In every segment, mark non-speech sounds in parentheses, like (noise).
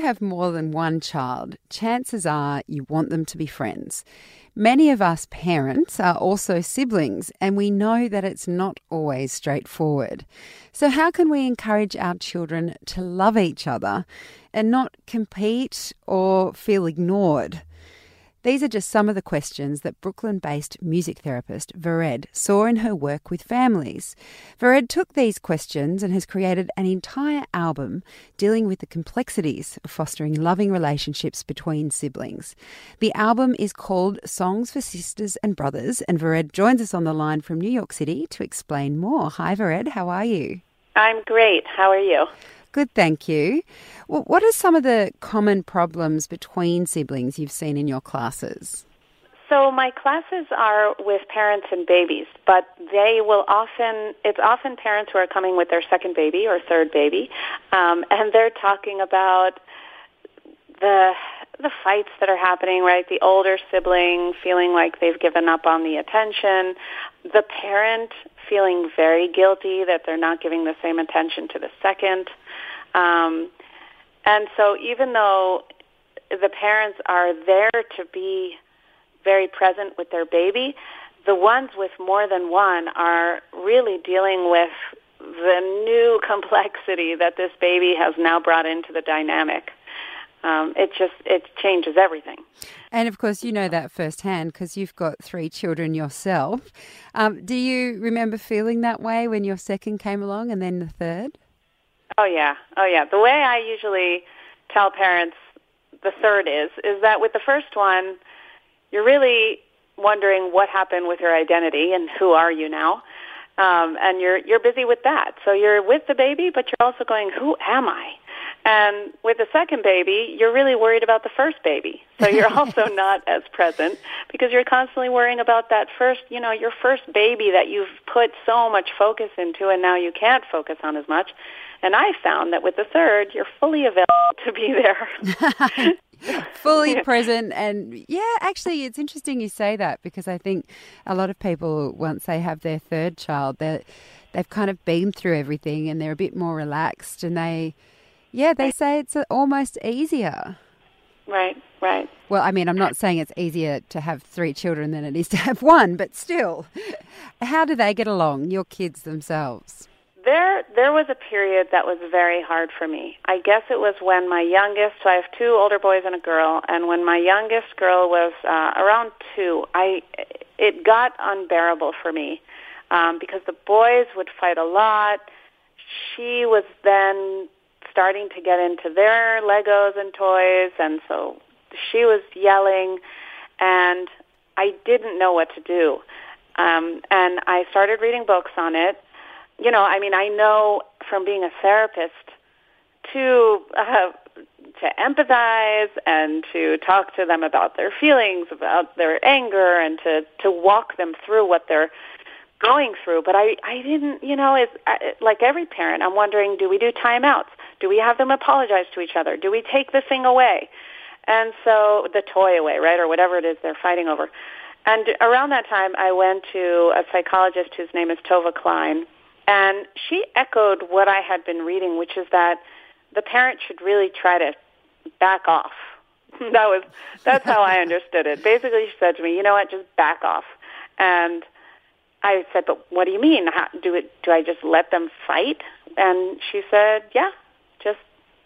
You have more than one child, chances are you want them to be friends. Many of us parents are also siblings, and we know that it's not always straightforward. So, how can we encourage our children to love each other and not compete or feel ignored? These are just some of the questions that Brooklyn based music therapist Vered saw in her work with families. Vered took these questions and has created an entire album dealing with the complexities of fostering loving relationships between siblings. The album is called Songs for Sisters and Brothers, and Vered joins us on the line from New York City to explain more. Hi, Vered, how are you? I'm great. How are you? Good, thank you. Well, what are some of the common problems between siblings you've seen in your classes? So my classes are with parents and babies, but they will often, it's often parents who are coming with their second baby or third baby, um, and they're talking about the the fights that are happening, right? The older sibling feeling like they've given up on the attention, the parent feeling very guilty that they're not giving the same attention to the second. Um, and so even though the parents are there to be very present with their baby, the ones with more than one are really dealing with the new (laughs) complexity that this baby has now brought into the dynamic. Um, it just it changes everything. And of course, you know that firsthand because you've got three children yourself. Um, do you remember feeling that way when your second came along, and then the third? Oh yeah, oh yeah. The way I usually tell parents the third is is that with the first one, you're really wondering what happened with your identity and who are you now, um, and you're you're busy with that. So you're with the baby, but you're also going, who am I? And with the second baby, you're really worried about the first baby. So you're (laughs) also not as present because you're constantly worrying about that first, you know, your first baby that you've put so much focus into and now you can't focus on as much. And I found that with the third, you're fully available to be there. (laughs) fully (laughs) present and yeah actually it's interesting you say that because i think a lot of people once they have their third child they they've kind of been through everything and they're a bit more relaxed and they yeah they say it's almost easier. Right right. Well i mean i'm not saying it's easier to have three children than it is to have one but still. How do they get along your kids themselves? There, there was a period that was very hard for me. I guess it was when my youngest, so I have two older boys and a girl, and when my youngest girl was uh, around two, I, it got unbearable for me um, because the boys would fight a lot. She was then starting to get into their Legos and toys, and so she was yelling, and I didn't know what to do. Um, and I started reading books on it you know, I mean, I know from being a therapist to uh, to empathize and to talk to them about their feelings, about their anger, and to to walk them through what they're going through. But I I didn't, you know, it's like every parent. I'm wondering, do we do timeouts? Do we have them apologize to each other? Do we take the thing away? And so the toy away, right, or whatever it is they're fighting over. And around that time, I went to a psychologist whose name is Tovah Klein and she echoed what I had been reading, which is that the parent should really try to back off. (laughs) that was that's how I understood it. Basically, she said to me, "You know what? Just back off." And I said, "But what do you mean? How, do it? Do I just let them fight?" And she said, "Yeah, just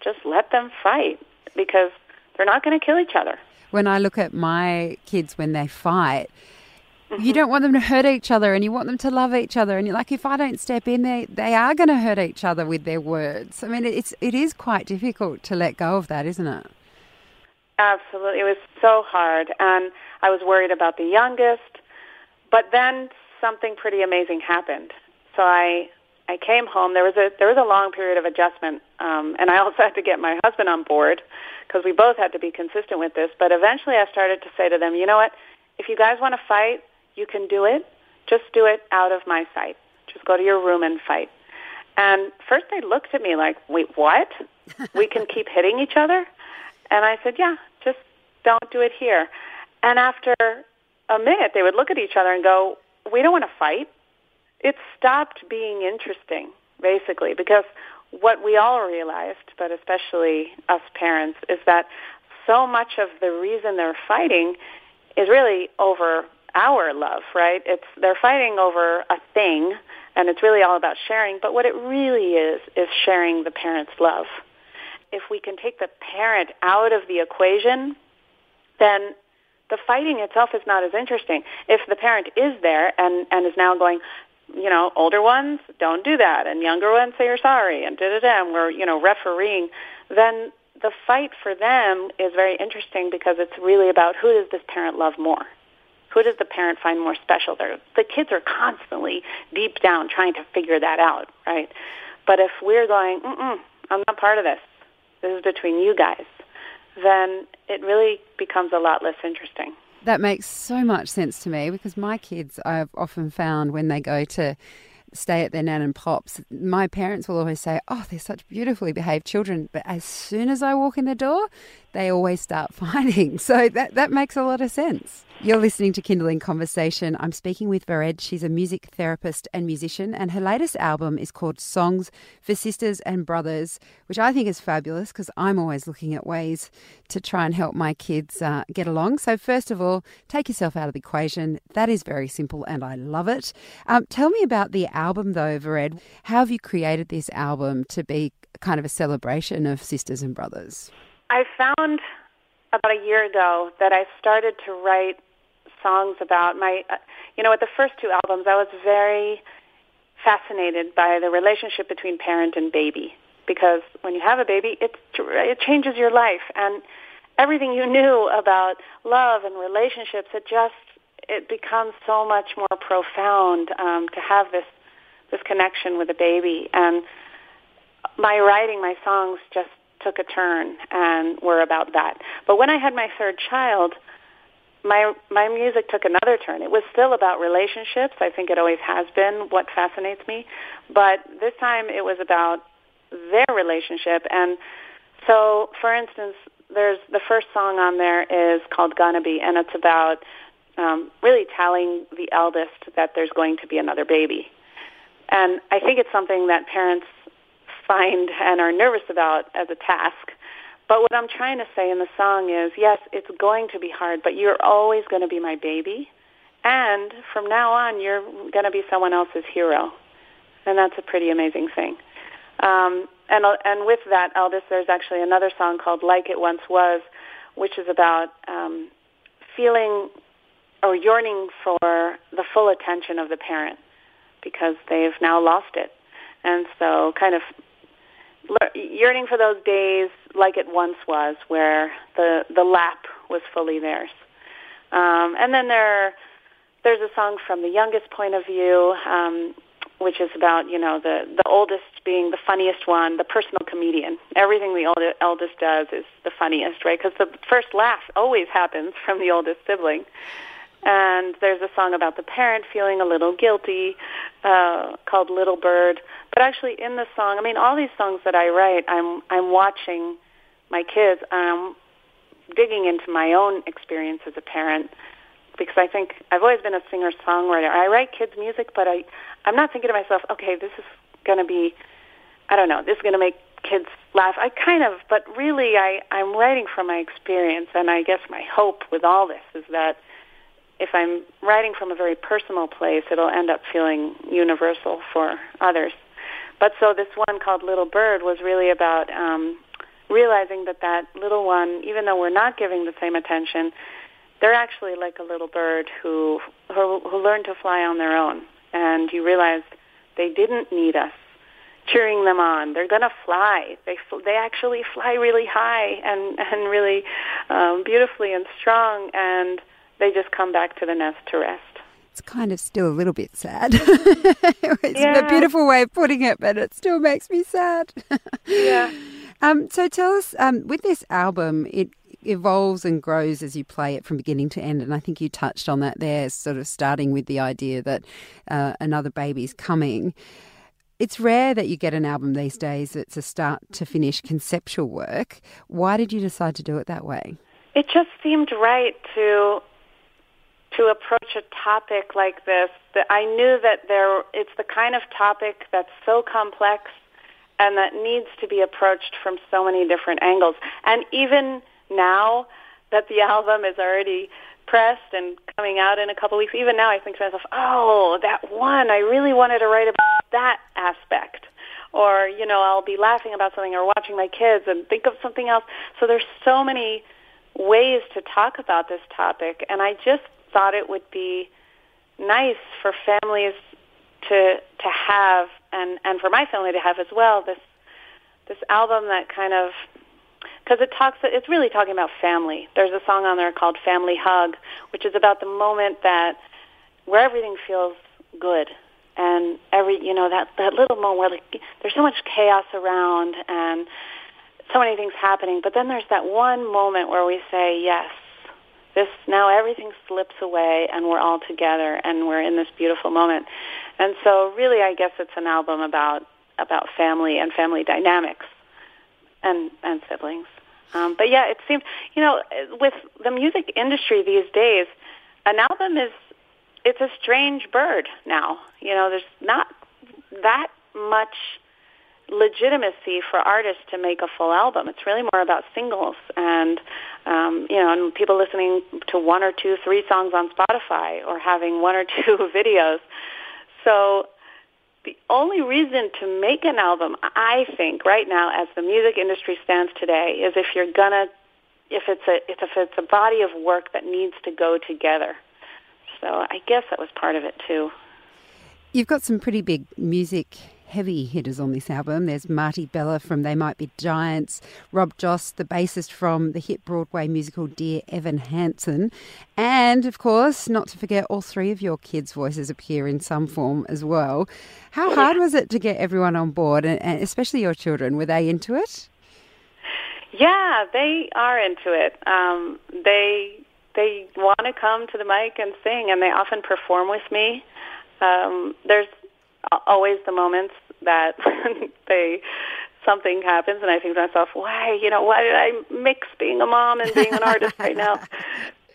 just let them fight because they're not going to kill each other." When I look at my kids when they fight, you mm-hmm. don't want them to hurt each other and you want them to love each other. And you're like if i don't step in they they are going to hurt each other with their words. I mean it's it is quite difficult to let go of that isn't it? Absolutely. It was so hard. And i was worried about the youngest but then something pretty amazing happened. So i I came home. There was a there was a long period of adjustment, um, and I (laughs) also had to get my husband on board because we both had to be consistent with this. But eventually, I started to say to them, you know what? If you guys want to fight, you can do it. Just do it out of my sight. Just go to your room and fight. And first, they looked at me like, wait, what? (laughs) we can keep hitting each other? And I said, yeah, just don't do it here. And after a minute, they would look at each other and go, we don't want to fight it stopped being interesting, basically, because what we all realized, but especially us parents, is that so much of the reason they're fighting is really over our love, right? It's they're fighting over a thing and it's really all about sharing, but what it really is is sharing the parent's love. If we can take the parent out of the equation, then the fighting itself is not as interesting. If the parent is there and, and is now going, you know, older ones don't do that, and younger ones say you're sorry, and da da da, and we're you know refereeing, then the fight for them is very interesting because it's really about who does this parent love more. Who does the parent find more special? They're, the kids are constantly deep down trying to figure that out, right? But if we're going, Mm-mm, I'm not part of this. This is between you guys. Then it really becomes a lot less interesting. That makes so much sense to me because my kids, I've often found when they go to stay at their nan and pops, my parents will always say, Oh, they're such beautifully behaved children. But as soon as I walk in the door, they always start (laughs) fighting. So that, that makes a lot of sense. You're listening to Kindling Conversation. I'm speaking with Vered. She's a music therapist and musician, and her latest album is called Songs for Sisters and Brothers, which I think is fabulous because I'm always looking at ways to try and help my kids uh, get along. So, first of all, take yourself out of the equation. That is very simple, and I love it. Um, tell me about the album, though, Vered. How have you created this album to be kind of a celebration of sisters and brothers? I found about a year ago that I started to write songs about my, uh, you know, with the first two albums, I was very fascinated by the relationship between parent and baby because when you have a baby, it it changes your life and everything you knew about love and relationships. It just it becomes so much more profound um, to have this this connection with a baby and my writing, my songs just took a turn and were about that. But when I had my third child, my my music took another turn. It was still about relationships. I think it always has been what fascinates me, but this time it was about their relationship. And so, for instance, there's the first song on there is called "Gonna Be," and it's about um, really telling the eldest that there's going to be another baby. And I think it's something that parents find and are nervous about as a task. But what I'm trying to say in the song is, yes, it's going to be hard, but you're always going to be my baby. And from now on, you're going to be someone else's hero. And that's a pretty amazing thing. Um, and, and with that, eldest, there's actually another song called Like It Once Was, which is about um, feeling or yearning for the full attention of the parent because they've now lost it. And so kind of yearning for those days like it once was, where the the lap was fully theirs. Um, and then there, there's a song from the youngest point of view, um, which is about you know the the oldest being the funniest one, the personal comedian. Everything the older, eldest does is the funniest, right? Because the first laugh always happens from the oldest sibling. And there's a song about the parent feeling a little guilty uh, called Little Bird. But actually, in the song, I mean, all these songs that I write, I'm I'm watching my kids. I'm digging into my own experience as a parent because I think I've always been a singer songwriter. I write kids music, but I I'm not thinking to myself, okay, this is going to be, I don't know, this is going to make kids laugh. I kind of, but really, I I'm writing from my experience, and I guess my hope with all this is that if I'm writing from a very personal place, it'll end up feeling universal for others. But so this one called Little Bird was really about um, realizing that that little one, even though we're not giving the same attention, they're actually like a little bird who who, who learned to fly on their own. And you realize they didn't need us cheering them on. They're going to fly. They they actually fly really high and and really um, beautifully and strong, and they just come back to the nest to rest. it's kind of still a little bit sad. (laughs) it's yeah. a beautiful way of putting it, but it still makes me sad. yeah. (laughs) Um, so tell us, um, with this album, it evolves and grows as you play it from beginning to end. And I think you touched on that there, sort of starting with the idea that uh, another baby's coming. It's rare that you get an album these days that's a start to finish conceptual work. Why did you decide to do it that way? It just seemed right to to approach a topic like this that I knew that there it's the kind of topic that's so complex and that needs to be approached from so many different angles. And even now that the (laughs) album is already pressed and coming out in a couple weeks, even now I think to myself, oh, that one, I really wanted to write about that aspect. Or, you know, I'll be laughing about something or watching my kids and think of something else. So there's so many ways to talk about this topic, and I just thought it would be nice for families to to have and and for my family to have as well this this album that kind of because it talks it's really talking about family. There's a song on there called Family Hug, which is about the moment that where everything feels good and every you know that that little moment where like, there's so much chaos around and so many things happening, but then there's that one moment where we say yes this now everything slips away and we're all together and we're in this beautiful moment. And so really I guess it's an album about about family and family dynamics and and siblings. Um, but yeah, it seems you know with the music industry these days, an album is it's a strange bird now. You know, there's not that much legitimacy for artists to make a full album. It's really more about singles and um, you know, and people listening to one or two, three songs on Spotify or having one or (laughs) two videos. So the only reason to make an album, I think, right now, as the music industry stands today, is if you're gonna, if it's a, if it's a body of work that needs to go together. So I guess that was part of it too. You've got some pretty big music heavy hitters on this album. There's Marty Beller from They Might Be Giants, Rob Jost, the bassist from the hit Broadway musical Dear Evan Hansen, and of course, not to forget, all three of your kids' voices appear in some form as well. How hard was it to get everyone on board, and, especially your children? Were they into it? Yeah, they are into it. Um, they they want to come to the mic and sing, and they often perform with me. Um, there's always the moments that (laughs) they something happens and I think to myself, why, you know, why did I mix being a mom and being an artist right now? (laughs)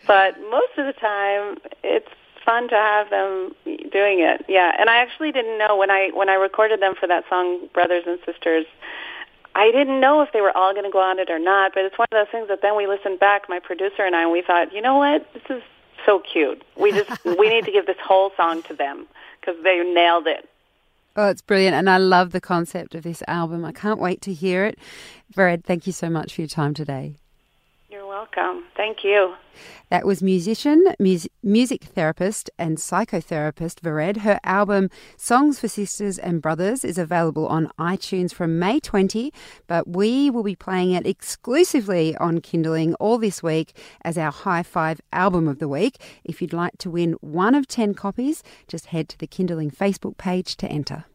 But most of the time it's fun to have them doing it. Yeah. And I actually didn't know when I when I recorded them for that song Brothers and Sisters I didn't know if they were all going to go on it or not, but it's one of those things that then we listened back, my producer and I, and we thought, you know what, this is so cute. We just we need to give this whole song to them because they nailed it. Oh, it's brilliant. And I love the concept of this album. I can't wait to hear it. Vered, thank you so much for your time today. You're welcome. Thank you. That was musician, music therapist, and psychotherapist Vered. Her album Songs for Sisters and Brothers is available on iTunes from May 20, but we will be playing it exclusively on Kindling all this week as our High Five album of the week. If you'd like to win one of 10 copies, just head to the Kindling Facebook page to enter.